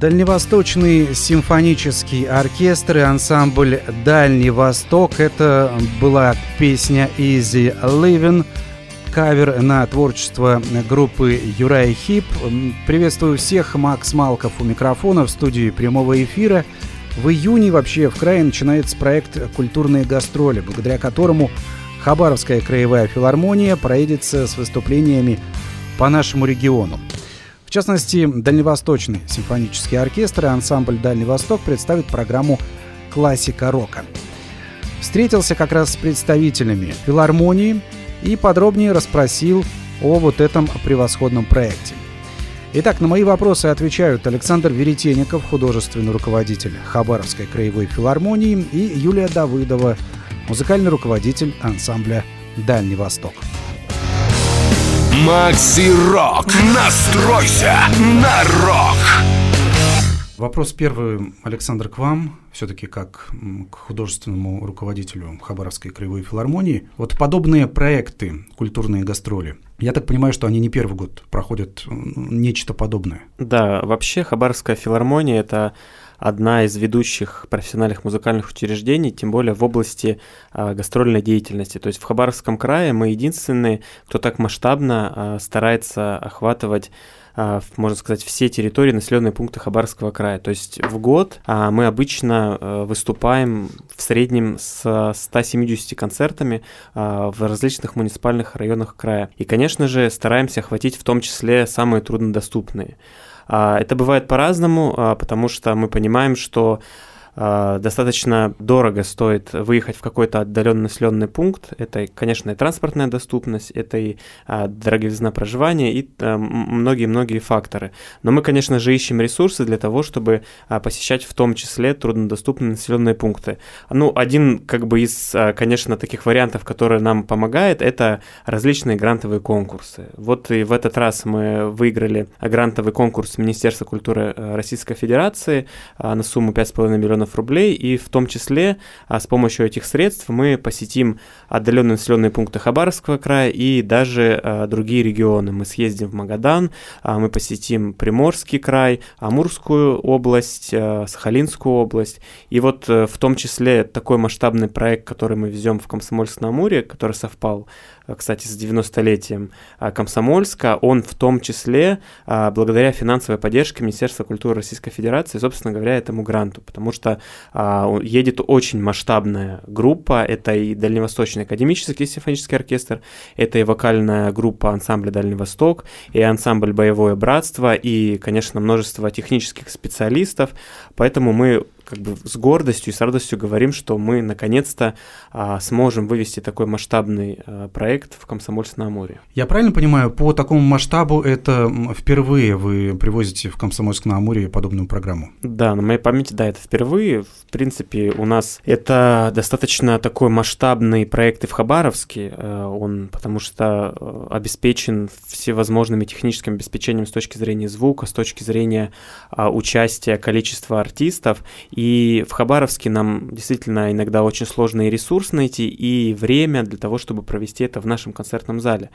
Дальневосточный симфонический оркестр и ансамбль «Дальний Восток» — это была песня «Easy Living», кавер на творчество группы Юрай Хип. Приветствую всех, Макс Малков у микрофона в студии прямого эфира. В июне вообще в крае начинается проект «Культурные гастроли», благодаря которому Хабаровская краевая филармония проедется с выступлениями по нашему региону. В частности, Дальневосточный симфонический оркестр и ансамбль «Дальний Восток» представит программу «Классика рока». Встретился как раз с представителями филармонии и подробнее расспросил о вот этом превосходном проекте. Итак, на мои вопросы отвечают Александр Веретенников, художественный руководитель Хабаровской краевой филармонии, и Юлия Давыдова, музыкальный руководитель ансамбля «Дальний Восток». Макси Рок. Настройся на рок. Вопрос первый, Александр, к вам, все-таки как к художественному руководителю Хабаровской краевой филармонии. Вот подобные проекты, культурные гастроли, я так понимаю, что они не первый год проходят нечто подобное. Да, вообще Хабаровская филармония – это одна из ведущих профессиональных музыкальных учреждений, тем более в области а, гастрольной деятельности. То есть в Хабаровском крае мы единственные, кто так масштабно а, старается охватывать а, можно сказать, все территории населенные пункты Хабаровского края. То есть в год мы обычно выступаем в среднем с 170 концертами в различных муниципальных районах края. И, конечно же, стараемся охватить в том числе самые труднодоступные. Это бывает по-разному, потому что мы понимаем, что а, достаточно дорого стоит выехать в какой-то отдаленный населенный пункт. Это, конечно, и транспортная доступность, это и а, дороговизна проживания и а, многие-многие факторы. Но мы, конечно же, ищем ресурсы для того, чтобы посещать в том числе труднодоступные населенные пункты. Ну, один как бы из, конечно, таких вариантов, который нам помогает, это различные грантовые конкурсы. Вот и в этот раз мы выиграли грантовый конкурс Министерства культуры Российской Федерации на сумму 5,5 миллионов миллионов рублей, и в том числе а, с помощью этих средств мы посетим отдаленные населенные пункты Хабаровского края и даже а, другие регионы. Мы съездим в Магадан, а, мы посетим Приморский край, Амурскую область, а, Сахалинскую область. И вот а, в том числе такой масштабный проект, который мы везем в Комсомольск-на-Амуре, который совпал кстати, с 90-летием э, Комсомольска, он в том числе э, благодаря финансовой поддержке Министерства культуры Российской Федерации, собственно говоря, этому гранту, потому что едет очень масштабная группа, это и Дальневосточный академический симфонический оркестр, это и вокальная группа ансамбля Дальний Восток, и ансамбль Боевое Братство, и, конечно, множество технических специалистов, поэтому мы как бы с гордостью и с радостью говорим, что мы наконец-то а, сможем вывести такой масштабный а, проект в Комсомольск-на-Амуре. Я правильно понимаю, по такому масштабу это впервые вы привозите в Комсомольск-на-Амуре подобную программу? Да, на моей памяти, да, это впервые. В принципе, у нас это достаточно такой масштабный проект и в Хабаровске, э, он потому что э, обеспечен всевозможными техническим обеспечением с точки зрения звука, с точки зрения а, участия количества артистов, и в Хабаровске нам действительно иногда очень сложно и ресурс найти, и время для того, чтобы провести это в нашем концертном зале.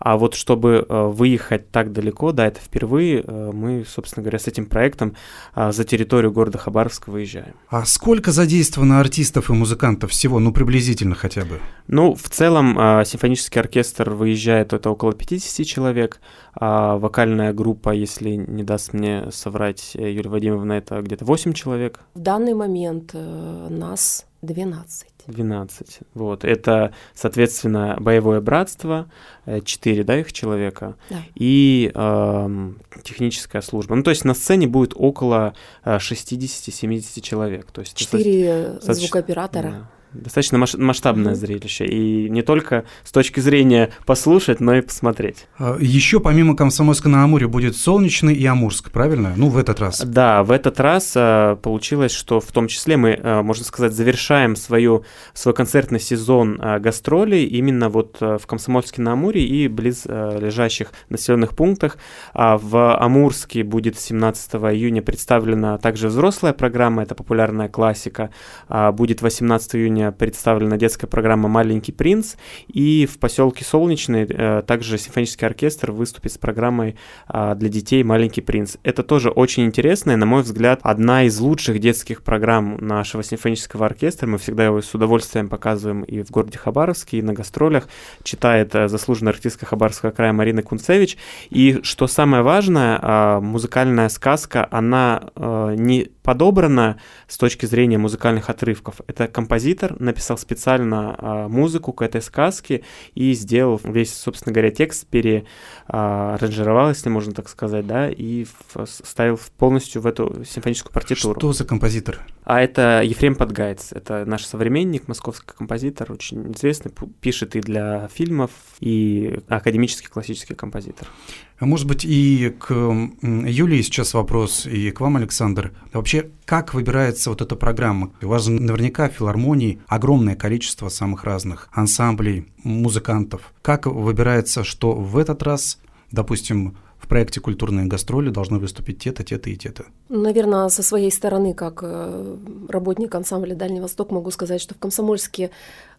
А вот чтобы э, выехать так далеко, да, это впервые, э, мы, собственно говоря, с этим проектом э, за территорию города Хабаровска выезжаем. А сколько задействовано артистов и музыкантов всего, ну, приблизительно хотя бы? Ну, в целом, симфонический оркестр выезжает, это около 50 человек, а вокальная группа, если не даст мне соврать Юлия Вадимовна, это где-то 8 человек. В данный момент э, нас 12. 12. Вот. Это, соответственно, боевое братство, 4, да, их человека, да. и э, техническая служба. Ну, то есть на сцене будет около 60-70 человек. То есть 4 звукооператора. Да достаточно масштабное зрелище. И не только с точки зрения послушать, но и посмотреть. А, Еще помимо Комсомольска на Амуре будет Солнечный и Амурск, правильно? Ну, в этот раз. Да, в этот раз а, получилось, что в том числе мы, а, можно сказать, завершаем свою, свой концертный сезон гастролей именно вот в Комсомольске на Амуре и близ лежащих населенных пунктах. В Амурске будет 17 июня представлена также взрослая программа, это популярная классика. Будет 18 июня представлена детская программа «Маленький принц», и в поселке Солнечный э, также симфонический оркестр выступит с программой а, для детей «Маленький принц». Это тоже очень интересная, на мой взгляд, одна из лучших детских программ нашего симфонического оркестра. Мы всегда его с удовольствием показываем и в городе Хабаровске, и на гастролях. Читает э, заслуженная артистка Хабаровского края Марина Кунцевич. И что самое важное, а, музыкальная сказка, она э, не подобрана с точки зрения музыкальных отрывков. Это композитор написал специально а, музыку к этой сказке и сделал весь, собственно говоря, текст, переаранжировал, если можно так сказать, да, и вставил полностью в эту симфоническую партитуру. Что за композитор? А это Ефрем Подгайц, это наш современник, московский композитор, очень известный, пишет и для фильмов, и академический классический композитор. А может быть, и к Юлии сейчас вопрос, и к вам, Александр. Вообще, как выбирается вот эта программа? У вас наверняка в филармонии огромное количество самых разных ансамблей, музыкантов. Как выбирается, что в этот раз, допустим, в проекте «Культурные гастроли» должны выступить те-то, те-то и те-то? Наверное, со своей стороны, как э, работник ансамбля «Дальний Восток», могу сказать, что в Комсомольске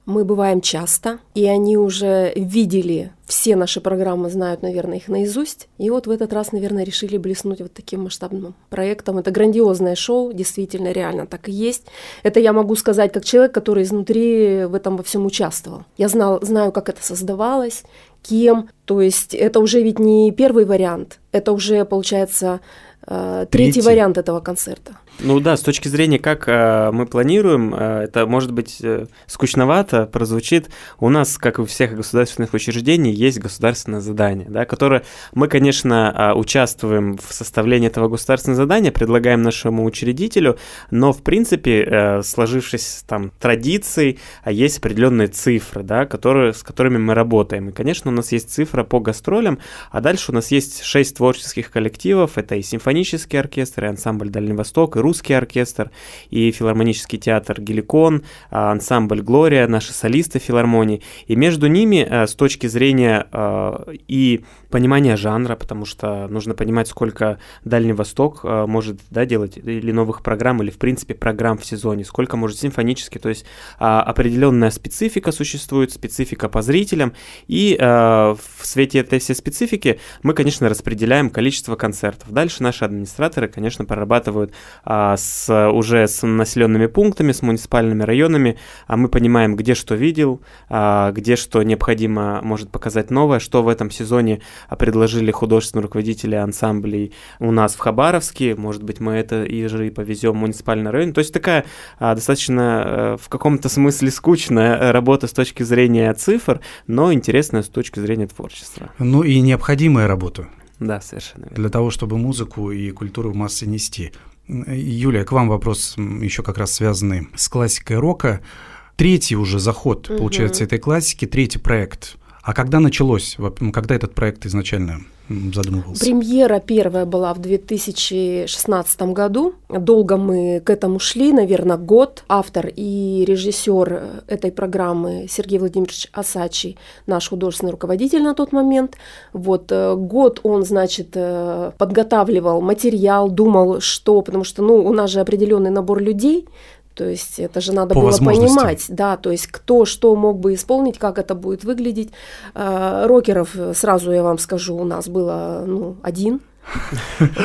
Мы бываем часто, и они уже видели все наши программы, знают, наверное, их наизусть. И вот в этот раз, наверное, решили блеснуть вот таким масштабным проектом. Это грандиозное шоу, действительно, реально так и есть. Это я могу сказать как человек, который изнутри в этом во всем участвовал. Я знал, знаю, как это создавалось, кем. То есть это уже ведь не первый вариант, это уже, получается, э, третий, Третий. вариант этого концерта. Ну да, с точки зрения, как э, мы планируем, э, это может быть э, скучновато, прозвучит. У нас, как и у всех государственных учреждений, есть государственное задание, да, которое мы, конечно, э, участвуем в составлении этого государственного задания, предлагаем нашему учредителю, но, в принципе, э, сложившись там традиций, а есть определенные цифры, да, которые, с которыми мы работаем. И, конечно, у нас есть цифра по гастролям, а дальше у нас есть шесть творческих коллективов, это и симфонический оркестр, и ансамбль Дальний Восток, и русский оркестр, и филармонический театр Геликон, а, ансамбль Глория, наши солисты филармонии. И между ними э, с точки зрения э, и понимания жанра, потому что нужно понимать, сколько Дальний Восток э, может да, делать или новых программ, или в принципе программ в сезоне, сколько может симфонически, то есть а, определенная специфика существует, специфика по зрителям, и э, в свете этой всей специфики мы, конечно, распределяем количество концертов. Дальше наши администраторы, конечно, прорабатывают а, с, уже с населенными пунктами, с муниципальными районами, а мы понимаем, где что видел, а, где что необходимо может показать новое, что в этом сезоне а, предложили художественные руководители ансамблей у нас в Хабаровске, может быть, мы это и же и повезем в муниципальный район. То есть такая а, достаточно э, в каком-то смысле скучная э, работа с точки зрения цифр, но интересная с точки зрения творчества. Ну и необходимая работа Да, совершенно верно. для того, чтобы музыку и культуру в массы нести. Юлия, к вам вопрос еще как раз связанный с классикой рока. Третий уже заход, Мгм. получается, этой классики, третий проект. А когда началось, когда этот проект изначально задумывался? Премьера первая была в 2016 году. Долго мы к этому шли, наверное, год. Автор и режиссер э, этой программы Сергей Владимирович Асачи, наш художественный руководитель на тот момент. Вот э, год он, значит, э, подготавливал материал, думал, что, потому что, ну, у нас же определенный набор людей, то есть это же надо По было понимать, да, то есть кто что мог бы исполнить, как это будет выглядеть. Э, Рокеров, э, сразу я вам скажу, у нас было ну, один.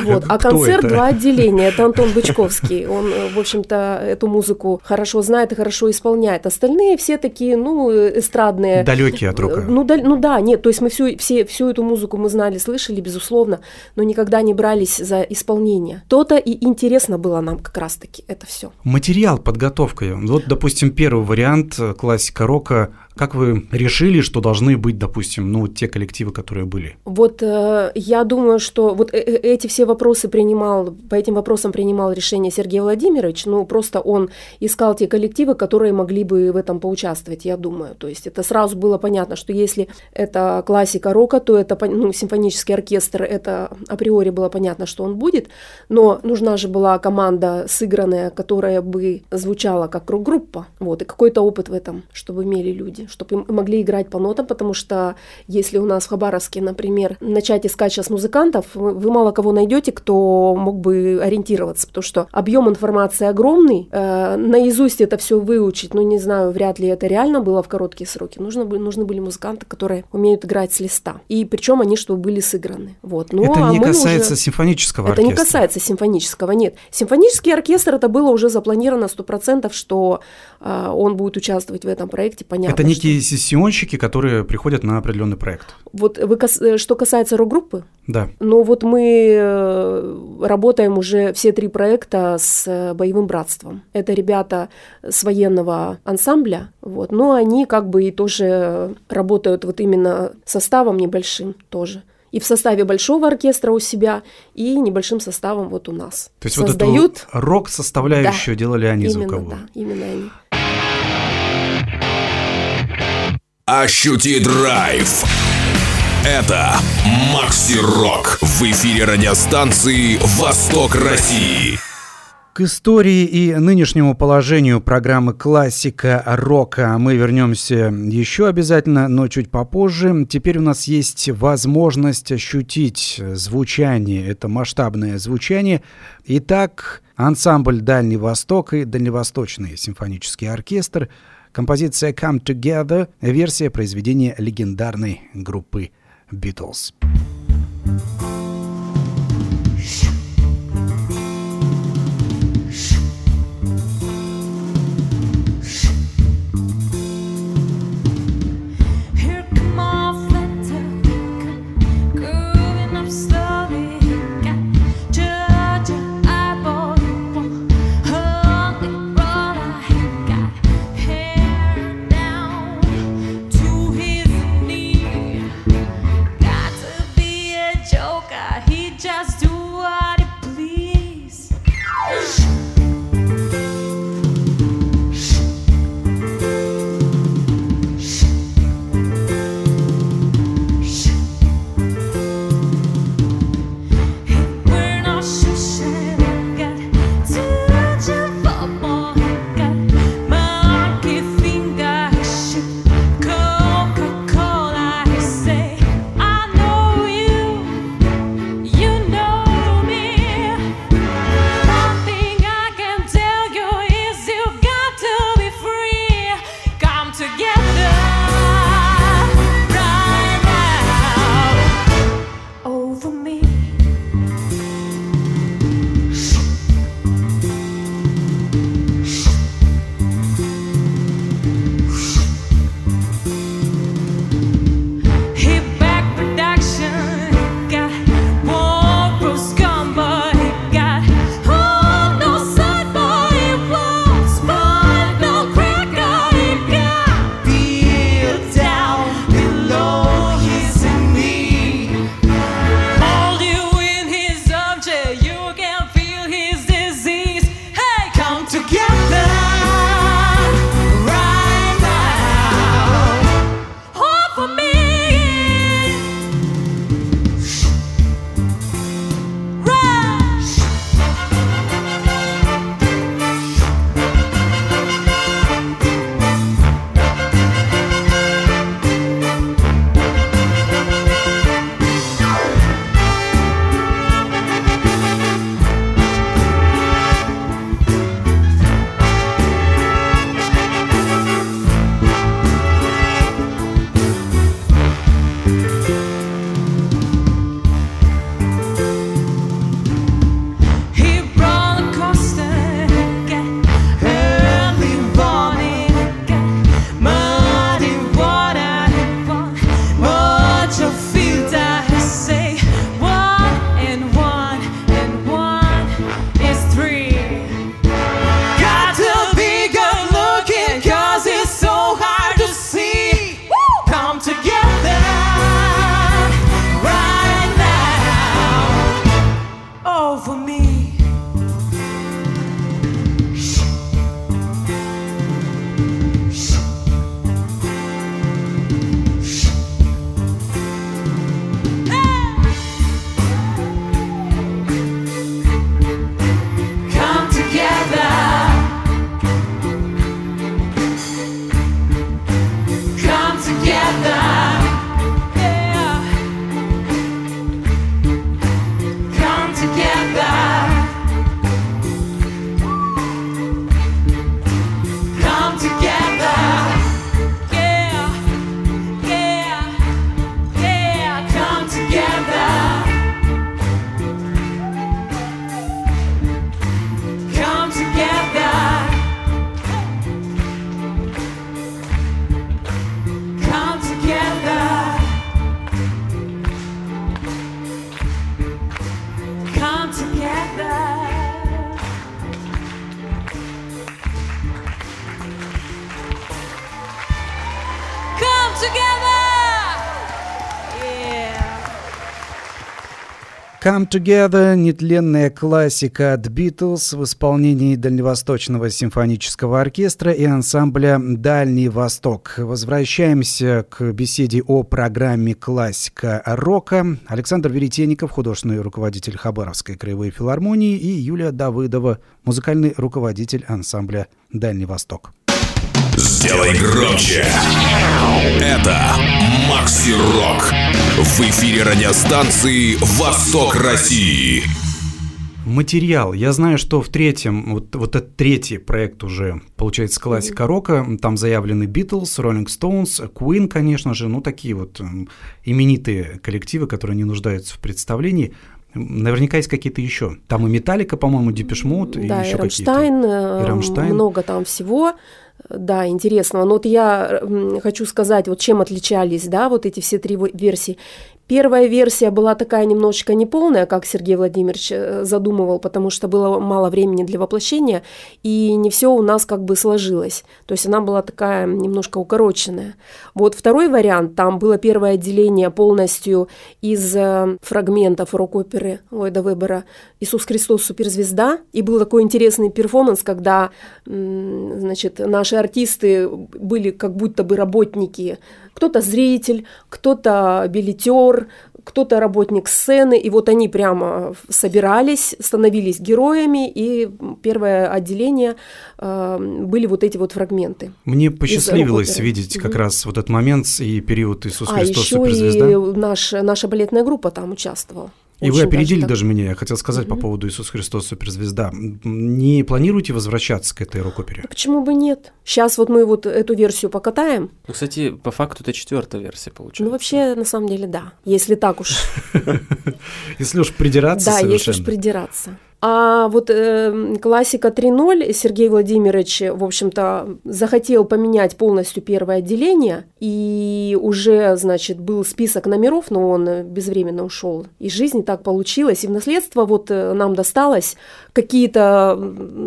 Вот. А концерт два отделения. Это Антон Бычковский. Он, э, в общем-то, эту музыку хорошо знает и хорошо исполняет. Остальные все такие, ну, эстрадные. Далекие от рока. Ну, да, ну да, нет, то есть мы всю, все, всю эту музыку мы знали, слышали, безусловно, но никогда не брались за исполнение. То-то и интересно было нам как раз-таки это все. Материал, подготовка. Вот, допустим, первый вариант э, классика рока. Как вы решили, что должны быть, допустим, ну, те коллективы, которые были? Вот э, я думаю, что вот э- э- эти все вопросы принимал, по этим вопросам принимал решение Сергей Владимирович, ну просто он искал те коллективы, которые могли бы в этом поучаствовать, я думаю. То есть это сразу было понятно, что если это классика рока, то это ну, симфонический оркестр, это априори было понятно, что он будет, но нужна же была команда сыгранная, которая бы звучала как рок-группа, вот, и какой-то опыт в этом, чтобы имели люди, чтобы им могли играть по нотам, потому что если у нас в Хабаровске, например, начать искать сейчас музыкантов, вы, мало кого найдете, кто мог бы ориентироваться, потому что объем информации огромный, э, наизусть это все выучить, ну не знаю, вряд ли это реально было в короткие сроки. Нужно, нужны были музыканты, которые умеют играть с листа, и причем они чтобы были сыграны. Вот. Ну, это а не касается уже- симфонического это оркестра. не касается симфонического, нет. Симфонический оркестр это было уже запланировано 100%, что а, он будет участвовать в этом проекте, понятно. Это что- некие сессионщики, которые приходят на определенный проект. Вот вы э, что касается рок-группы, Да. ну вот мы э, работаем уже все три проекта с э, боевым братством. Это ребята с военного ансамбля, вот, но они как бы и тоже работают вот именно составом небольшим тоже. И в составе большого оркестра у себя, и небольшим составом вот у нас. То есть Создают вот эту рок-составляющую делали они именно, звуковую. да, именно они. Ощути драйв. Это Макси Рок в эфире радиостанции Восток России. К истории и нынешнему положению программы «Классика рока» мы вернемся еще обязательно, но чуть попозже. Теперь у нас есть возможность ощутить звучание, это масштабное звучание. Итак, ансамбль «Дальний Восток» и Дальневосточный симфонический оркестр Композиция Come Together – версия произведения легендарной группы Beatles. Come Together – нетленная классика от Beatles в исполнении Дальневосточного симфонического оркестра и ансамбля «Дальний Восток». Возвращаемся к беседе о программе «Классика рока». Александр Веретенников, художественный руководитель Хабаровской краевой филармонии, и Юлия Давыдова, музыкальный руководитель ансамбля «Дальний Восток». Сделай громче. Это Maxi Rock. В эфире радиостанции «Восток России». Материал. Я знаю, что в третьем, вот, вот этот третий проект уже, получается, классика рока. Там заявлены Beatles, Rolling Stones, Queen, конечно же, ну, такие вот именитые коллективы, которые не нуждаются в представлении. Наверняка есть какие-то еще. Там и Металлика, по-моему, Depeche Mode, и Да, и еще какие-то. Рамштайн, э, И Рамштайн. много там всего. Да, интересного. Но вот я хочу сказать, вот чем отличались, да, вот эти все три версии. Первая версия была такая немножечко неполная, как Сергей Владимирович э, задумывал, потому что было мало времени для воплощения, и не все у нас как бы сложилось. То есть она была такая немножко укороченная. Вот второй вариант, там было первое отделение полностью из э, фрагментов рок-оперы Ллойда Вебера «Иисус Христос. Суперзвезда». И был такой интересный перформанс, когда значит, наши артисты были как будто бы работники. Кто-то зритель, кто-то билетер, кто-то работник сцены, и вот они прямо собирались, становились героями, и первое отделение э, были вот эти вот фрагменты. Мне посчастливилось видеть как Мгм. раз вот этот момент и период Иисус а Христос еще суперзвезда. и наш, наша балетная группа там участвовала. И вы опередили так. даже меня. Я хотел сказать по поводу Иисус Христос суперзвезда. Не планируете возвращаться к этой рок-опере? А Почему бы нет? Сейчас вот мы вот эту версию покатаем. Ну, кстати, по факту это четвертая версия получается. Ну, вообще, на самом деле, да. Если так уж. Если уж придираться Да, если уж придираться. А вот э, классика 3.0 Сергей Владимирович, в общем-то, захотел поменять полностью первое отделение, и уже, значит, был список номеров, но он безвременно ушел из жизни, так получилось. И в наследство вот э, нам досталось какие-то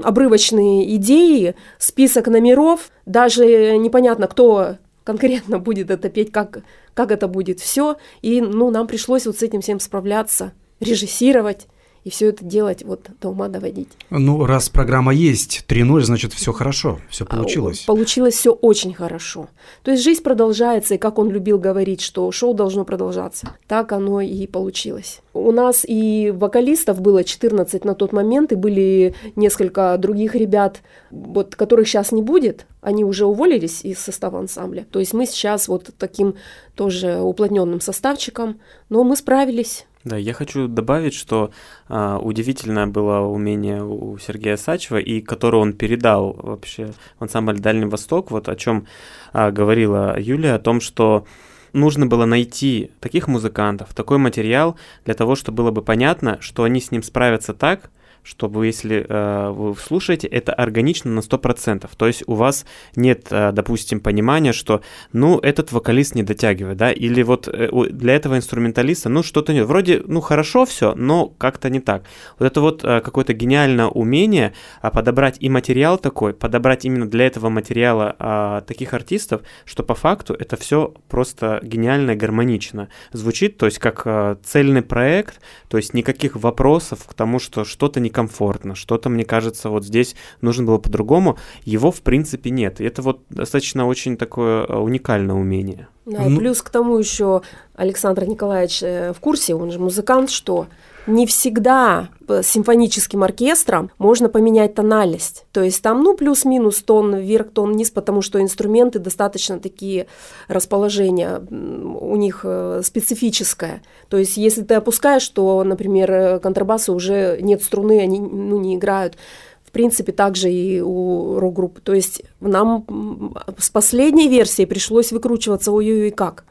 обрывочные идеи, список номеров, даже непонятно, кто конкретно будет это петь, как, как это будет все. И ну, нам пришлось вот с этим всем справляться, режиссировать и все это делать, вот до ума доводить. Ну, раз программа есть 3.0, значит, все хорошо, все получилось. А, Получилось все очень хорошо. То есть жизнь продолжается, и как он любил говорить, что шоу должно продолжаться, так оно и получилось. У нас и вокалистов было 14 на тот момент, и были несколько других ребят, вот, которых сейчас не будет, они уже уволились из состава ансамбля. То есть мы сейчас вот таким тоже уплотненным составчиком, но мы справились. Да, я хочу добавить, что а, удивительное было умение у Сергея Сачева, и которое он передал вообще. В ансамбль Дальний Восток, вот о чем а, говорила Юлия, о том, что нужно было найти таких музыкантов, такой материал для того, чтобы было бы понятно, что они с ним справятся так, чтобы если э, вы слушаете, это органично на 100%. То есть у вас нет, э, допустим, понимания, что, ну, этот вокалист не дотягивает, да, или вот э, для этого инструменталиста, ну, что-то нет. Вроде, ну, хорошо все, но как-то не так. Вот это вот э, какое-то гениальное умение а, подобрать и материал такой, подобрать именно для этого материала а, таких артистов, что по факту это все просто гениально и гармонично звучит, то есть как а, цельный проект, то есть никаких вопросов к тому, что что-то некомфортно, что-то, мне кажется, вот здесь нужно было по-другому, его в принципе нет. И это вот достаточно очень такое а, уникальное умение. Да, и Ну- плюс к тому еще Александр Николаевич э, в курсе, он же музыкант, что не всегда э, симфоническим оркестром можно поменять тональность. То есть там, ну, плюс-минус тон вверх, тон вниз, потому что инструменты достаточно такие расположения у них э, специфическое. То есть если ты опускаешь, то, например, э, контрабаса уже нет струны, они ну, не играют. В принципе, также и у рок-групп. То есть нам с последней версией пришлось выкручиваться ой-ой-ой как.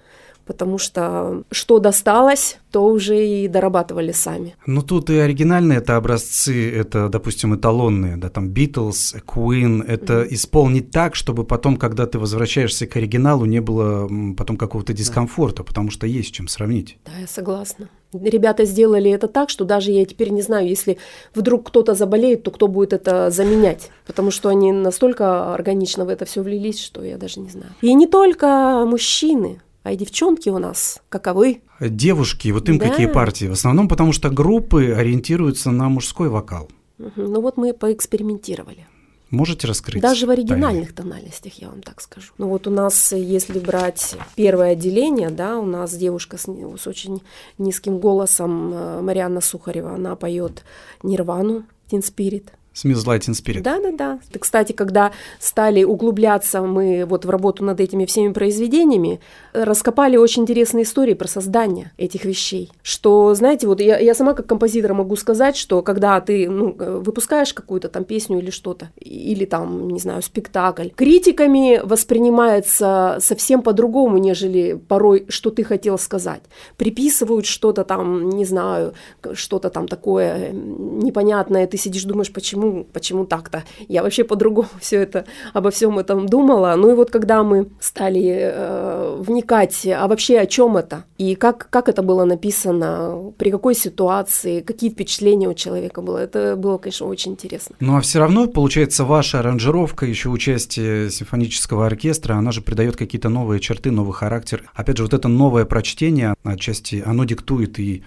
Потому что что досталось, то уже и дорабатывали сами. Ну, тут и оригинальные это образцы, это, допустим, эталонные, да, там Beatles, Queen, это исполнить так, чтобы потом, когда ты возвращаешься к оригиналу, не было потом какого-то дискомфорта, потому что есть чем сравнить. Да, я согласна. Ребята сделали это так, что даже я теперь не знаю, если вдруг кто-то заболеет, то кто будет это заменять. Потому что они настолько органично в это все влились, что я даже не знаю. И не только мужчины, а и девчонки у нас каковы. Девушки, вот им Да. какие партии? В основном потому, что группы ориентируются на мужской вокал. Ну вот мы поэкспериментировали. Можете раскрыть? Даже в тайны? оригинальных тональностях, я вам так скажу. Ну вот у нас, э, если брать первое отделение, да, у нас девушка с, с очень низким голосом, э, Марианна Сухарева, она поет Нирвану, Teen Spirit. Smells Light in Spirit. Да, да, да. Ты, Кстати, когда стали углубляться мы вот в работу над этими всеми произведениями, раскопали очень интересные истории про создание этих вещей. Что, знаете, вот я, я сама как композитор могу сказать, что когда ты ну, э, выпускаешь какую-то там песню или что-то, или там, не знаю, спектакль, критиками воспринимается совсем по-другому, нежели порой, что ты хотел сказать. Приписывают что-то там, не знаю, что-то там такое непонятное, ты сидишь, думаешь, почему, почему так-то? Я вообще по-другому все это, обо всем этом думала. Ну и вот когда мы стали э, вникать, а вообще о чем это? И как, как это было написано, при какой ситуации, какие впечатления у человека было, это было, конечно, очень интересно. Ну а все равно, получается, ваша аранжировка, еще участие симфонического оркестра, она же придает какие-то новые черты, новый характер. Опять же, вот это новое прочтение, отчасти, оно диктует и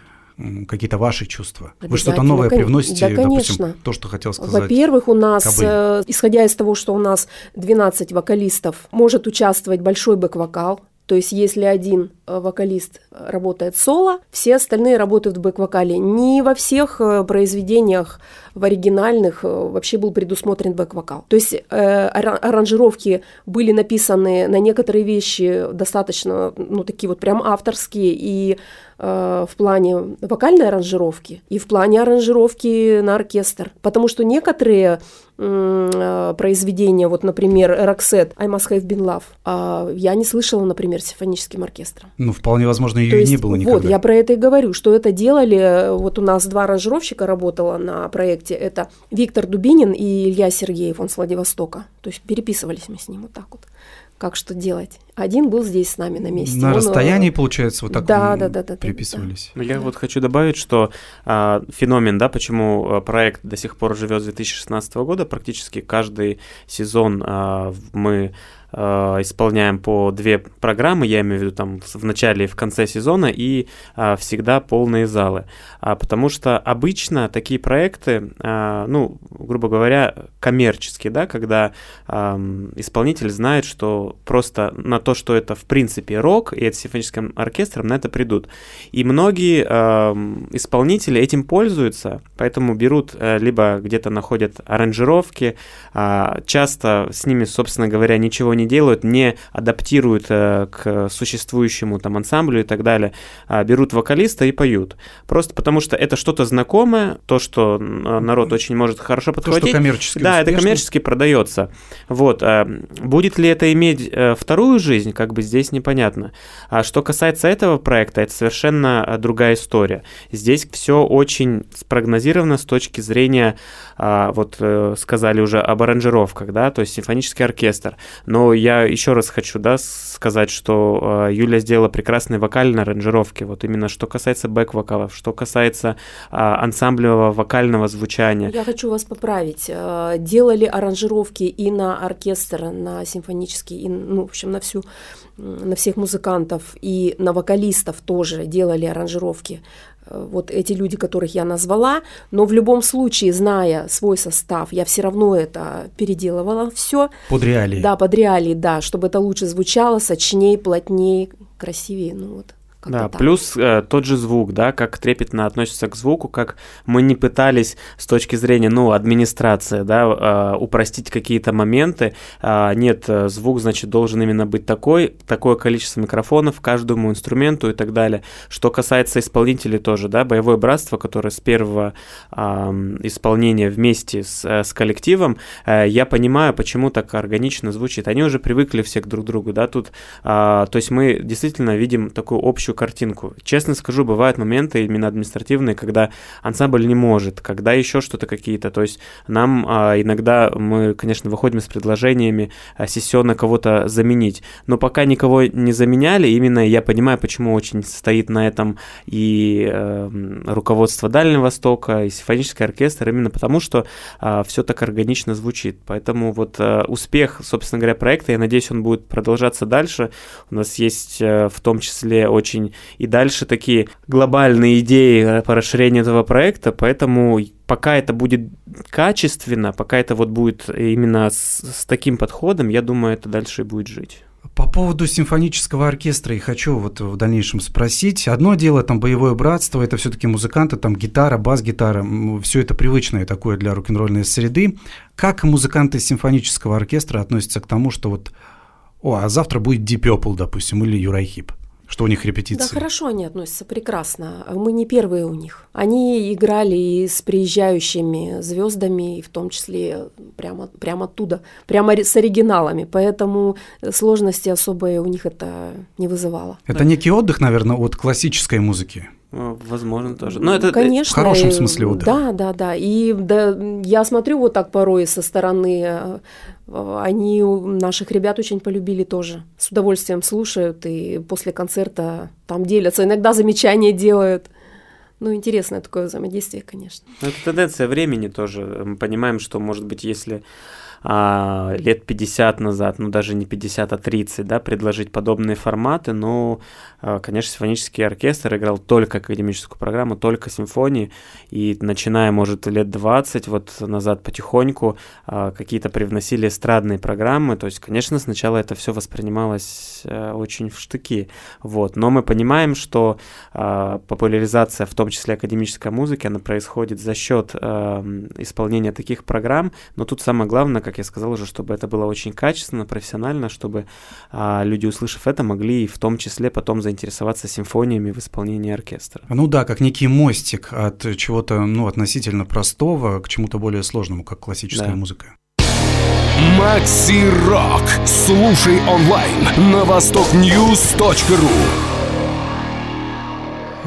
какие-то ваши чувства. Вы что-то новое кон- привносите, да, допустим, то, что хотел сказать. Во-первых, у нас, Кобыль. э, исходя из того, что у нас 12 вокалистов, может участвовать большой бэк-вокал. То есть, если один э, вокалист работает соло, все остальные работают в бэк-вокале. Не во всех э, произведениях в оригинальных э, вообще был предусмотрен бэк-вокал. То есть э, ара- аранжировки были написаны на некоторые вещи достаточно, ну, такие вот прям авторские, и э, в плане вокальной аранжировки, и в плане аранжировки на оркестр. Потому что некоторые э, произведения, вот, например, Роксет «I must have been love», а, я не слышала, например, с симфоническим оркестром. Ну, вполне возможно, ее То и есть, не было никогда. Вот, я про это и говорю, что это делали, э, вот у нас два аранжировщика работало на проекте, это Виктор Дубинин и Илья Сергеев, он с Владивостока. То есть переписывались мы с ним вот так вот, как что делать. Один был здесь с нами на месте. На Он, э, расстоянии, получается, вот так да, да, да, да, да, приписывались. Ну, я вот хочу добавить, что а, феномен, да, почему а, проект до сих пор живет с 2016 года, практически каждый сезон а, в- мы а, исполняем по две программы, я имею в виду там в начале и в конце сезона, и а, всегда полные залы. А, потому что обычно такие проекты, а, ну, грубо говоря, коммерческие, да, когда ам, исполнитель знает, что просто на то, что это в принципе рок, и это симфоническим оркестром, на это придут. И многие ам, исполнители этим пользуются, поэтому берут, э, либо где-то находят аранжировки, а, часто с ними, собственно говоря, ничего не делают, не адаптируют э, к существующему там ансамблю и так далее, а берут вокалиста и поют. Просто потому что это что-то знакомое, то, что народ очень может хорошо То, подхватить. что коммерчески Да, это успешно. коммерчески продается. Вот. а, Будет ли это иметь э, вторую жизнь, как бы здесь непонятно. А что касается этого проекта, это совершенно а, другая история. Здесь все очень спрогнозировано с точки зрения, а, вот э, сказали уже об аранжировках, да, то есть симфонический оркестр. Но я еще раз хочу, да, сказать, что а, Юля сделала прекрасные вокальные аранжировки. Вот именно что касается бэк-вокалов, что касается ансамблевого вокального звучания. Я хочу вас поправить. Э, Делали аранжировки и на оркестр, на симфонический, и, ну, в общем, на всю, на всех музыкантов, и на вокалистов тоже делали аранжировки. Э, Вот эти люди, которых я назвала, но в любом случае, зная свой состав, я все равно это переделывала все. Под реалии. Да, под реалии, да, чтобы это лучше звучало, сочнее, плотнее, красивее, ну вот. Да, так. плюс э, тот же звук, да, как трепетно относится к звуку, как мы не пытались с точки зрения, ну, администрации, да, э, упростить какие-то моменты. А, нет, э, звук, значит, должен именно быть такой, такое количество микрофонов каждому инструменту и так далее. Что касается исполнителей тоже, да, боевое братство, которое с первого ам, исполнения вместе с, э, с коллективом, э, я понимаю, почему так органично звучит. Они уже привыкли все к друг другу, да, тут, а, то есть мы действительно видим такую общую картинку. Честно скажу, бывают моменты именно административные, когда ансамбль не может, когда еще что-то какие-то, то есть нам а, иногда мы, конечно, выходим с предложениями а, сессионно кого-то заменить, но пока никого не заменяли, именно я понимаю, почему очень стоит на этом и э, руководство Дальнего Востока, и симфонический оркестр, именно потому что все так органично звучит. Поэтому вот э, успех, собственно говоря, проекта, я надеюсь, он будет продолжаться дальше. У нас есть э, в том числе очень и дальше такие глобальные идеи по расширению этого проекта, поэтому пока это будет качественно, пока это вот будет именно с, с таким подходом, я думаю, это дальше и будет жить. По поводу симфонического оркестра и хочу вот в дальнейшем спросить. Одно дело там боевое братство, это все-таки музыканты, там гитара, бас-гитара, все это привычное такое для рок-н-ролльной среды. Как музыканты симфонического оркестра относятся к тому, что вот, о, а завтра будет Deep Purple, допустим, или Юрай Хип? Что у них репетиции? Да, хорошо они относятся, прекрасно. Мы не первые у них. Они играли и с приезжающими звездами, и в том числе прямо, прямо оттуда, прямо с оригиналами. Поэтому сложности особые у них это не вызывало. Это некий отдых, наверное, от классической музыки. Ну, возможно, тоже. Но это Конечно. В хорошем смысле отдых. Да, да, да. И да, я смотрю вот так порой со стороны, э, они наших ребят очень полюбили тоже. С удовольствием слушают и после концерта там делятся, иногда замечания делают. Ну, интересное такое взаимодействие, конечно. Это тенденция времени тоже. Мы понимаем, что, может быть, если а, лет 50 назад, ну даже не 50, а 30, да, предложить подобные форматы, но, а, конечно, симфонический оркестр играл только академическую программу, только симфонии, и начиная, может, лет 20 вот назад потихоньку а, какие-то привносили эстрадные программы, то есть, конечно, сначала это все воспринималось а, очень в штыки, вот, но мы понимаем, что а, популяризация, в том числе академической музыки, она происходит за счет а, исполнения таких программ, но тут самое главное, как я сказал уже, чтобы это было очень качественно, профессионально, чтобы а, люди, услышав это, могли в том числе потом заинтересоваться симфониями в исполнении оркестра. Ну да, как некий мостик от чего-то ну, относительно простого к чему-то более сложному, как классическая Да. музыка. Макси Рок. Слушай онлайн на востокньюз.ру.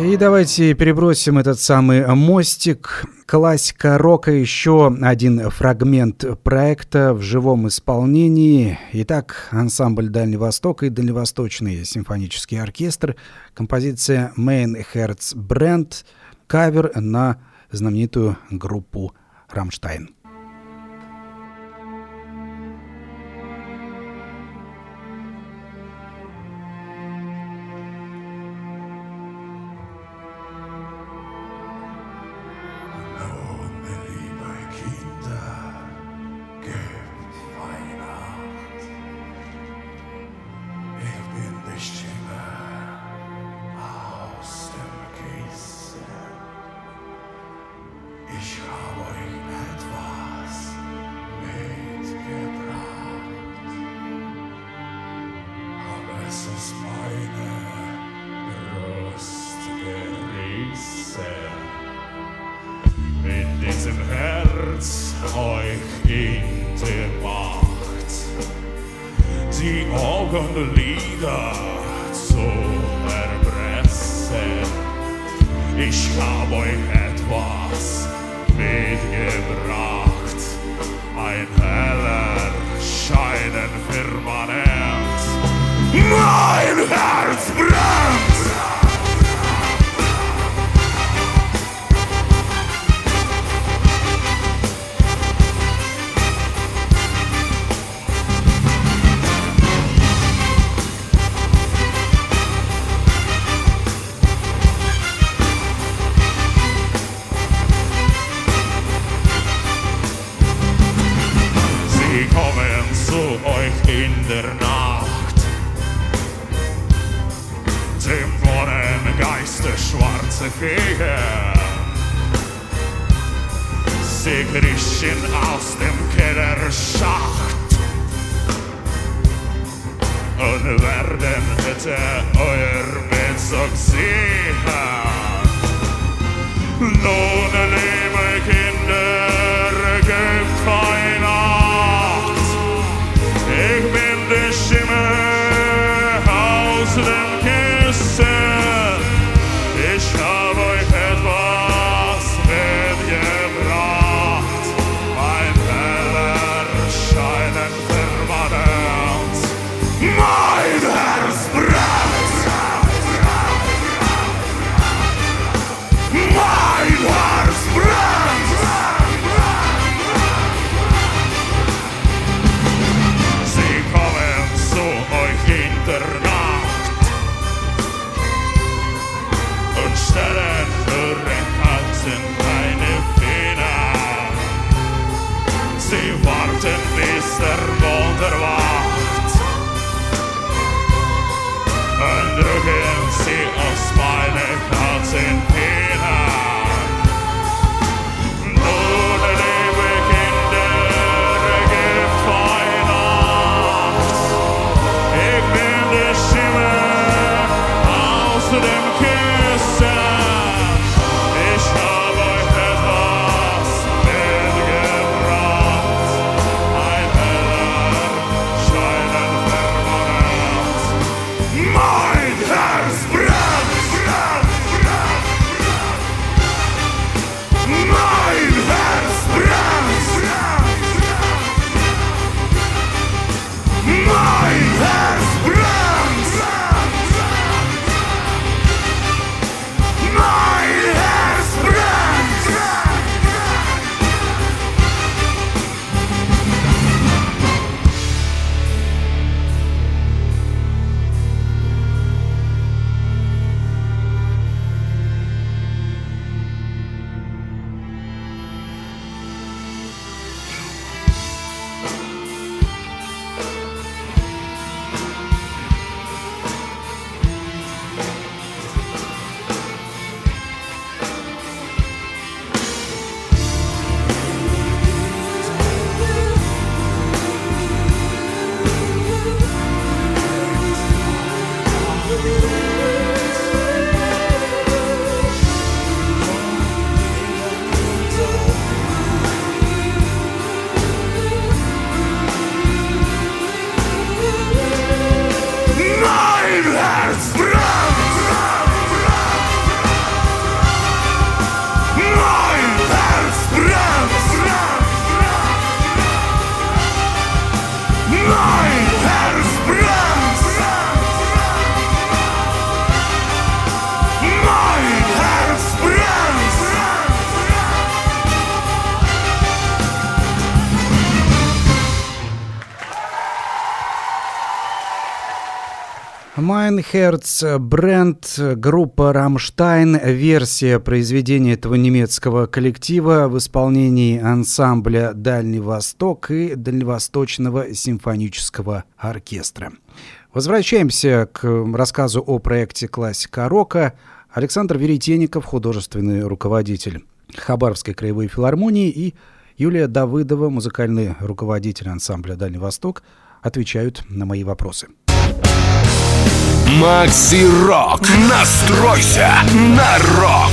И давайте перебросим этот самый мостик. Классика рока, еще один фрагмент проекта в живом исполнении. Итак, ансамбль Дальний Восток и Дальневосточный симфонический оркестр. Композиция Main Herz Brand. Кавер на знаменитую группу «Рамштайн». Feen. Sie kriechen aus dem Kellerschacht und werden bitte euer Bezug sehen. Nun, liebe Kinder, Herz, бренд, группа «Рамштайн», версия произведения этого немецкого коллектива в исполнении ансамбля «Дальний Восток» и Дальневосточного симфонического оркестра. Возвращаемся к рассказу о проекте «Классика рока». Александр Веретенников, художественный руководитель Хабаровской краевой филармонии и Юлия Давыдова, музыкальный руководитель ансамбля «Дальний Восток», отвечают на мои вопросы. Макси Рок. Настройся на рок.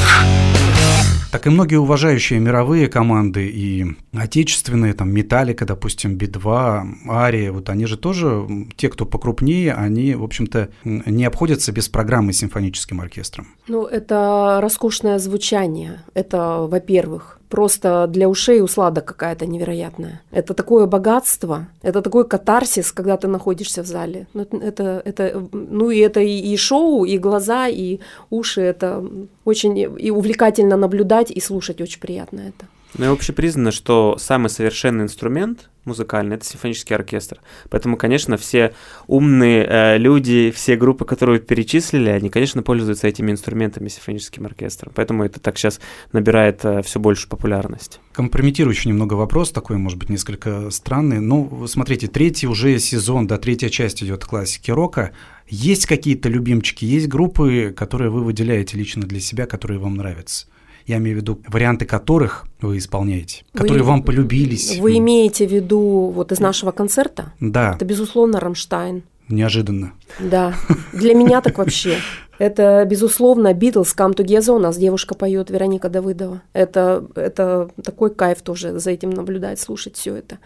Так и многие уважающие мировые команды и отечественные, там, Металлика, допустим, Би-2, Ария, вот они же тоже, те, кто покрупнее, они, в общем-то, не обходятся без программы с симфоническим оркестром. Ну, это роскошное звучание. Это, во-первых, просто для ушей услада какая-то невероятная. Это такое богатство, это такой катарсис, когда ты находишься в зале. Ну, это, это, ну и это и, и шоу, и глаза, и уши. Это очень и увлекательно наблюдать и слушать очень приятно это. Ну и общепризнано, что самый совершенный инструмент музыкальный это симфонический оркестр. Поэтому, конечно, все умные э, люди, все группы, которые перечислили, они, конечно, пользуются этими инструментами симфоническим оркестром. Поэтому это так сейчас набирает э, все больше популярность. Компрометирующий немного вопрос, такой, может быть, несколько странный. Ну, смотрите, третий уже сезон, да, третья часть идет классики рока. Есть какие-то любимчики, есть группы, которые вы выделяете лично для себя, которые вам нравятся? Я имею в виду варианты которых вы исполняете, которые Вы- вам полюбились. Вы имеете в виду вот из нашего концерта? Да, Это, безусловно, Рамштайн. неожиданно. Да, для меня так вообще. Это, безусловно, Beatles Come Together. У нас девушка поет, Вероника Давыдова. Это, это такой кайф тоже за этим наблюдать, слушать все это.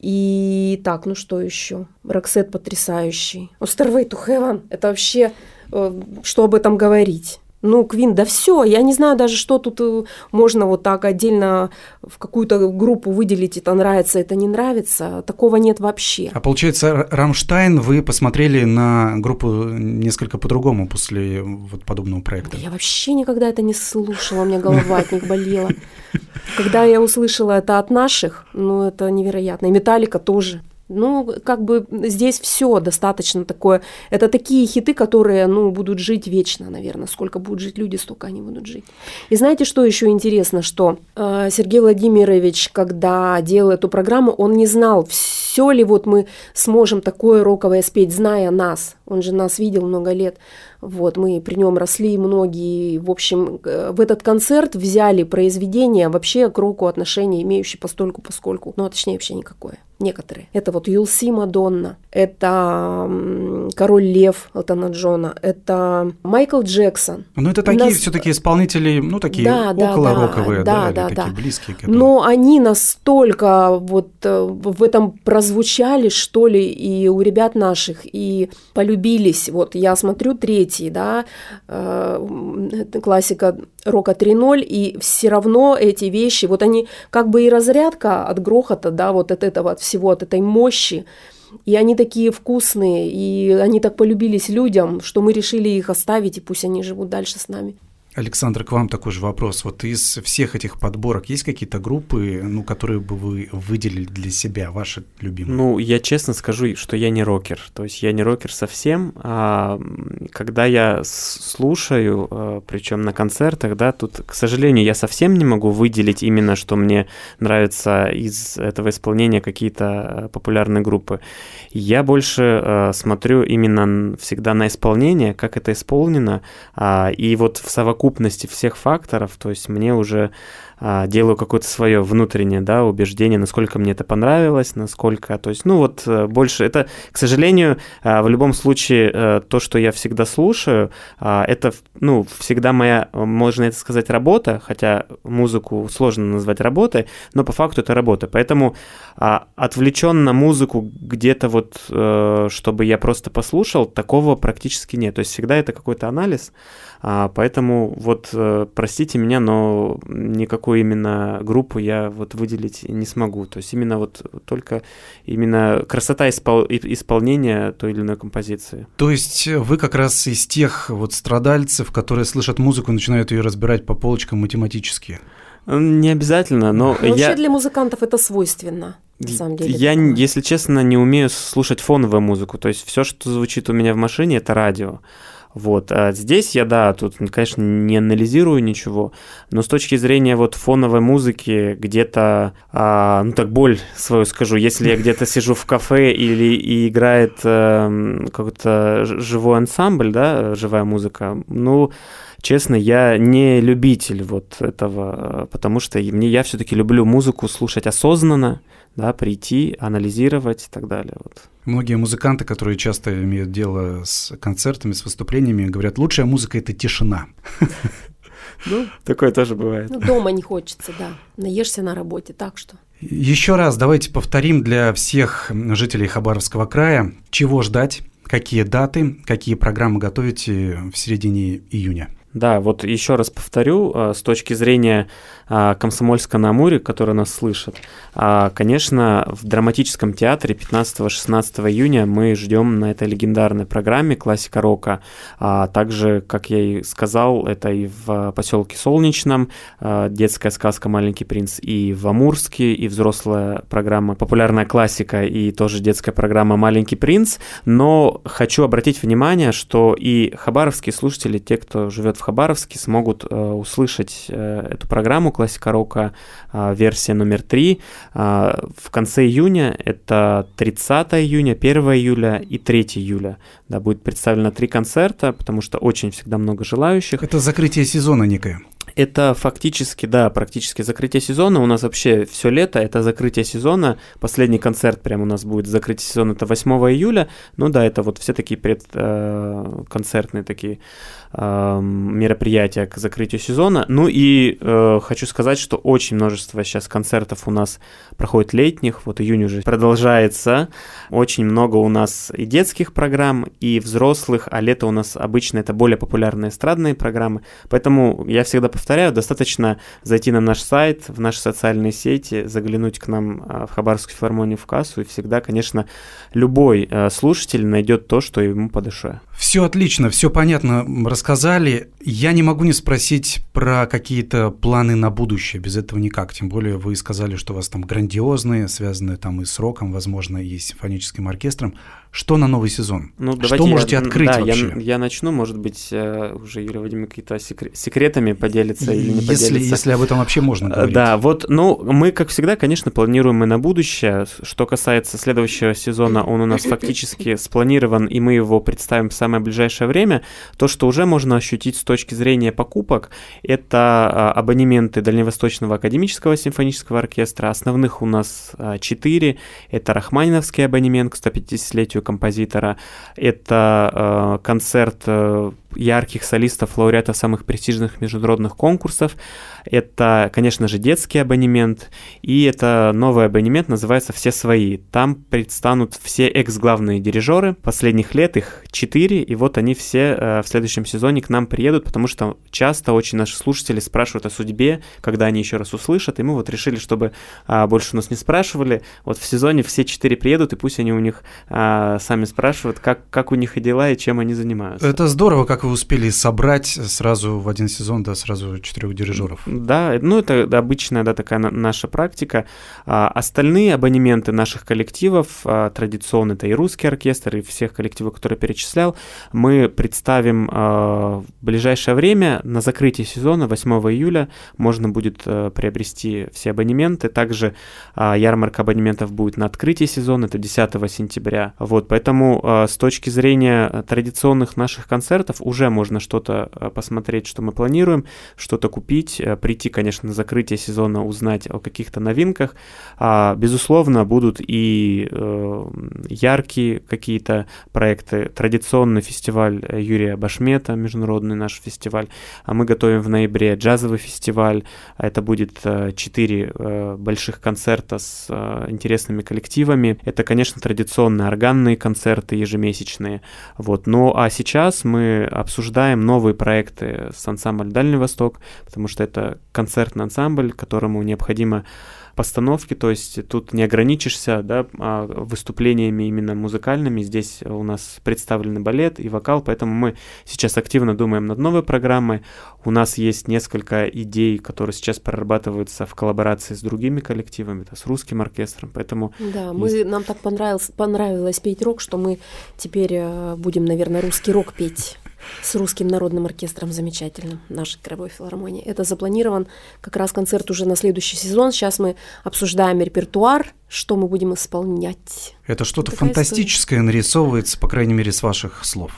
И так, ну что еще? Роксет потрясающий. Stairway to Heaven. Это вообще, э, что об этом говорить? Ну, Queen, да все, я не знаю даже, что тут э, можно вот так отдельно в какую-то группу выделить, это нравится, это не нравится. Такого нет вообще. А получается, Рамштайн вы посмотрели на группу несколько по-другому после вот подобного проекта. Я вообще никогда это не слушала, у меня голова от них болела. Когда я услышала это от наших, ну это невероятно. И Металлика тоже. Ну, как бы здесь все достаточно такое. Это такие хиты, которые, ну, будут жить вечно, наверное. Сколько будут жить люди, столько они будут жить. И знаете, что еще интересно, что э, Сергей Владимирович, когда делал эту программу, он не знал, все ли вот мы сможем такое роковое спеть, зная нас. Он же нас видел много лет. Вот, мы при нем росли многие. В общем, э, в этот концерт взяли произведения вообще к року отношения, имеющие постольку поскольку. Ну, а точнее, вообще никакое. Некоторые. Это вот Юлси Мадонна, это Король Лев Элтона Джона, это Майкл Джексон. Ну, это такие Нас- все-таки исполнители, ну, такие Да, да, около да, роковые, да, да, да, да. такие близкие к этому. Но они настолько вот э, в этом прозвучали, что ли, и у ребят наших, и полюбились. Вот я смотрю третий, да, э, классика рока 3.0, и все равно эти вещи, вот они как бы и разрядка от грохота, да, вот от этого, от всего, от этой мощи, и они такие вкусные, и они так полюбились людям, что мы решили их оставить, и пусть они живут дальше с нами. Александр, к вам такой же вопрос. Вот из всех этих подборок есть какие-то группы, ну, которые бы вы выделили для себя, ваши любимые? Ну, я честно скажу, что я не рокер. То есть я не рокер совсем. А когда я слушаю, причем на концертах, да, тут, к сожалению, я совсем не могу выделить именно, что мне нравится из этого исполнения какие-то э, популярные группы. Я больше э, смотрю именно всегда на исполнение, как это исполнено, а, и вот в совокупности всех факторов, то есть мне уже делаю какое-то свое внутреннее, да, убеждение, насколько мне это понравилось, насколько, то есть, ну вот э, больше, это, к сожалению, а, в любом случае, э, то, что я всегда слушаю, а, это, ну, всегда моя, можно это сказать, работа, хотя музыку сложно назвать работой, но по факту это работа, поэтому а, отвлечен на музыку где-то вот, э, чтобы я просто послушал, такого практически нет, то есть всегда это какой-то анализ, а, поэтому вот, простите меня, но никакую именно группу я вот выделить не смогу. То есть именно вот только именно красота испол- исполнения той или иной композиции. То есть вы как раз из тех вот страдальцев, которые слышат музыку и начинают ее разбирать по полочкам математически. Не обязательно, но Вообще я... для музыкантов это свойственно. на самом деле. Я, такое. если честно, не умею слушать фоновую музыку. То есть все, что звучит у меня в машине, это радио. Вот. А здесь я, да, тут, конечно, не анализирую ничего, но с точки зрения вот фоновой музыки где-то, а, ну так боль свою скажу, если я где-то сижу в кафе или и играет э, какой-то живой ансамбль, да, живая музыка, ну, честно, я не любитель вот этого, э, потому что мне я все-таки люблю музыку слушать осознанно, да, прийти, анализировать и так далее. Вот. Многие музыканты, которые часто имеют дело с концертами, с выступлениями, говорят, лучшая музыка – это тишина. Ну, такое тоже бывает. Ну, дома не хочется, да. Наешься на работе, так что. Еще раз давайте повторим для всех жителей Хабаровского края, чего ждать, какие даты, какие программы готовите в середине июня. Да, вот еще раз повторю, э, с точки зрения а, Комсомольска на Амуре, которые нас слышат, а, конечно, в драматическом театре 15-16 июня мы ждем на этой легендарной программе «Классика рока». А Также, как я и сказал, это и в поселке Солнечном а, детская сказка «Маленький принц», и в Амурске, и взрослая программа «Популярная классика», и тоже детская программа «Маленький принц». Но хочу обратить внимание, что и хабаровские слушатели, те, кто живет в Хабаровске, смогут э, услышать э, эту программу «Классика рока» э, версия номер 3 в конце июня. Это 30 июня, 1 июля и 3 июля. Да, будет представлено три концерта, потому что очень всегда много желающих. Это закрытие сезона некое. Это фактически, да, практически закрытие сезона. У нас вообще все лето это закрытие сезона. Последний концерт прям у нас будет закрытие сезона, это 8 июля. Ну да, это вот все такие предконцертные такие э, мероприятия к закрытию сезона. Ну и э, хочу сказать, что очень множество сейчас концертов у нас проходит летних. Вот июнь уже продолжается. Очень много у нас и детских программ, и взрослых, а лето у нас обычно это более популярные эстрадные программы. Поэтому я всегда повторяю, достаточно зайти на наш сайт, в наши социальные сети, заглянуть к нам а, в Хабаровскую филармонию в кассу, и всегда, конечно, любой э, слушатель найдет то, что ему по душе. Все отлично, все понятно рассказали. Я не могу не спросить про какие-то планы на будущее, без этого никак. Тем более вы сказали, что у вас там грандиозные, связанные там и с роком, возможно, и с симфоническим оркестром. Что на новый сезон? Ну, что можете я, открыть да, вообще? Я, я начну, может быть, э, уже Юрий Вадимович какие-то секре- секретами поделится или не если, поделится. если об этом вообще можно Э, говорить. Да, вот, ну, мы, как всегда, конечно, планируем и на будущее. Что касается следующего сезона, он у нас фактически спланирован, и мы его представим в самое ближайшее время. То, что уже можно ощутить с точки зрения покупок, это а, абонементы Дальневосточного академического симфонического оркестра. Основных у нас а, четыре. Это Рахманиновский абонемент к 150-летию композитора. Это э, концерт э, ярких солистов, лауреатов самых престижных международных конкурсов. Это, конечно же, детский абонемент. И это новый абонемент, называется «Все свои». Там предстанут все экс-главные дирижеры последних лет, их четыре, и вот они все э, в следующем сезоне к нам приедут, потому что часто очень наши слушатели спрашивают о судьбе, когда они еще раз услышат, и мы вот решили, чтобы а, больше у нас не спрашивали, вот в сезоне все четыре приедут, и пусть они у них а, сами спрашивают, как, как у них и дела, и чем они занимаются. Это здорово, как вы успели собрать сразу в один сезон, да, сразу четырех дирижеров. Да, ну это обычная, да, такая на- наша практика. А, остальные абонементы наших коллективов, а, традиционно это и русский оркестр, и всех коллективов, которые перечислял, мы представим а, в ближайшее время на закрытии сезона 8 июля можно будет а, приобрести все абонементы. Также а, ярмарка абонементов будет на открытии сезона, это 10 сентября. Вот, поэтому а, с точки зрения традиционных наших концертов уже можно что-то а, посмотреть, что мы планируем, что-то купить, а, прийти, конечно, на закрытие сезона, узнать о каких-то новинках. А, безусловно, будут и э, яркие какие-то проекты. Традиционный фестиваль э, Юрия Башмета, международный наш фестиваль. А мы готовим в ноябре джазовый фестиваль. Это будет э, четыре э, больших концерта с э, интересными коллективами. Это, конечно, традиционные органные концерты ежемесячные. Вот. Ну а сейчас мы обсуждаем новые проекты с ансамблем Дальний Восток, потому что это это концертный ансамбль, которому необходимо постановки, то есть тут не ограничишься да, а, выступлениями именно музыкальными. Здесь у нас представлены балет и вокал, поэтому мы сейчас активно думаем над новой программой. У нас есть несколько идей, которые сейчас прорабатываются в коллаборации с другими коллективами, это с русским оркестром, поэтому... Да, мы, нам так понравилось, понравилось петь рок, что мы теперь э, будем, наверное, русский рок петь с русским народным оркестром замечательным нашей Кровой филармонии. Это запланирован как раз концерт уже на следующий сезон. Сейчас мы обсуждаем репертуар, что мы будем исполнять. Это что-то фантастическое нарисовывается, по крайней мере, с ваших слов.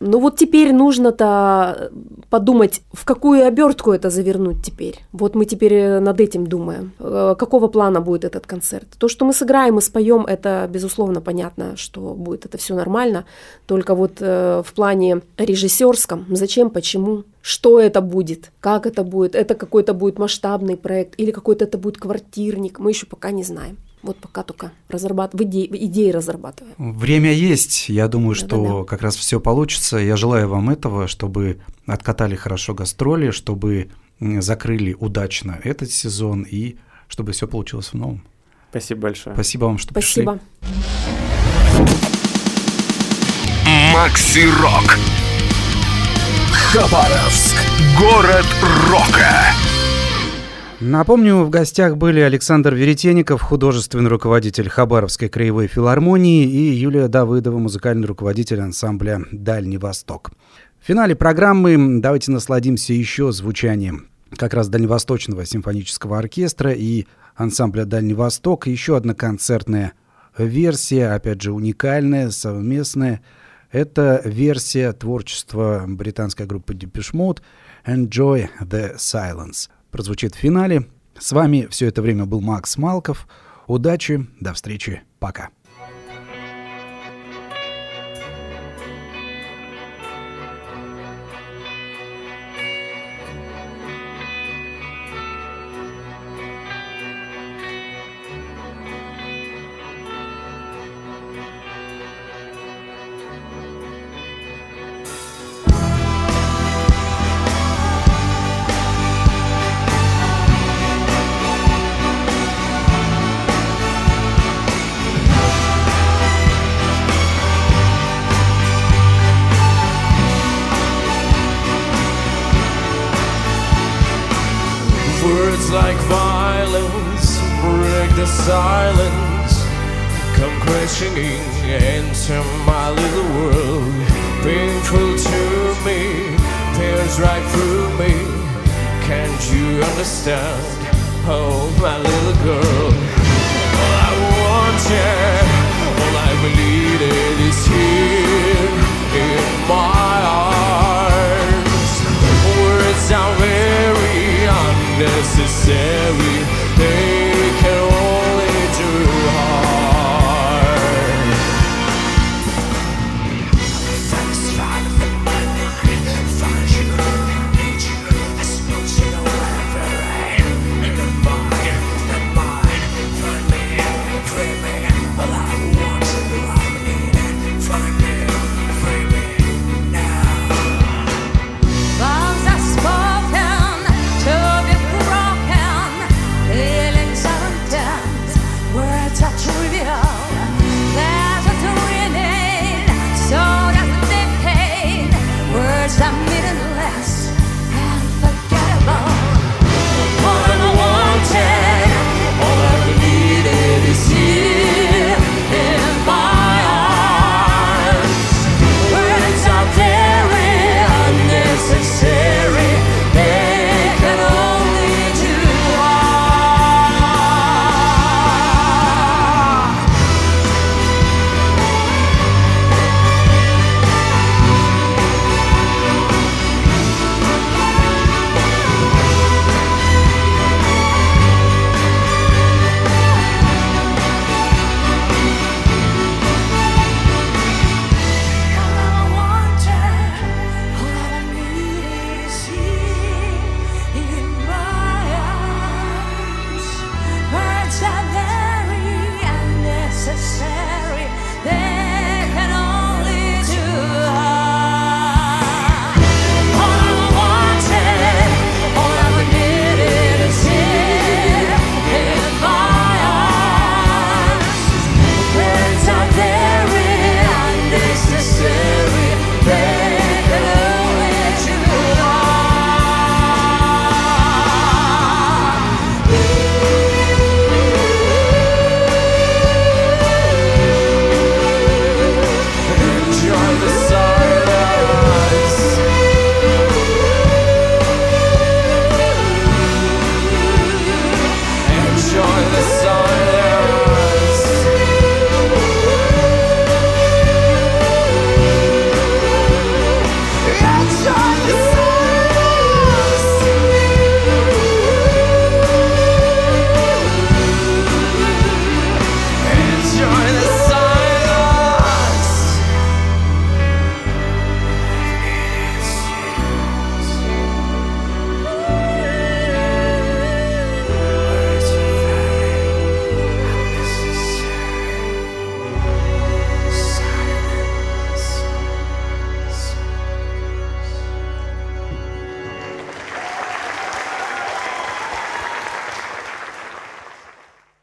Ну вот теперь нужно-то подумать, в какую обертку это завернуть теперь. Вот мы теперь э, над этим думаем. Э, Какого плана будет этот концерт? То, что мы сыграем и споем, это безусловно понятно, что будет это все нормально. Только вот э, в плане режиссерском, зачем, почему, что это будет, как это будет, это какой-то будет масштабный проект или какой-то это будет квартирник, мы еще пока не знаем. Вот пока только разрабатываем, идеи, идеи разрабатываем. Время есть. Я думаю, что Да-да-да. как раз все получится. Я желаю вам этого, чтобы откатали хорошо гастроли, чтобы закрыли удачно этот сезон и чтобы все получилось в новом. Спасибо большое. Спасибо вам, что пришли. Спасибо. Макси Рок. Хабаровск. Город рока. Напомню, в гостях были Александр Веретенников, художественный руководитель Хабаровской краевой филармонии, и Юлия Давыдова, музыкальный руководитель ансамбля «Дальний Восток». В финале программы давайте насладимся еще звучанием как раз Дальневосточного симфонического оркестра и ансамбля «Дальний Восток». Еще одна концертная версия, опять же, уникальная, совместная. Это версия творчества британской группы Depeche Mode «Enjoy the Silence» прозвучит в финале. С вами все это время был Макс Малков. Удачи, до встречи, пока.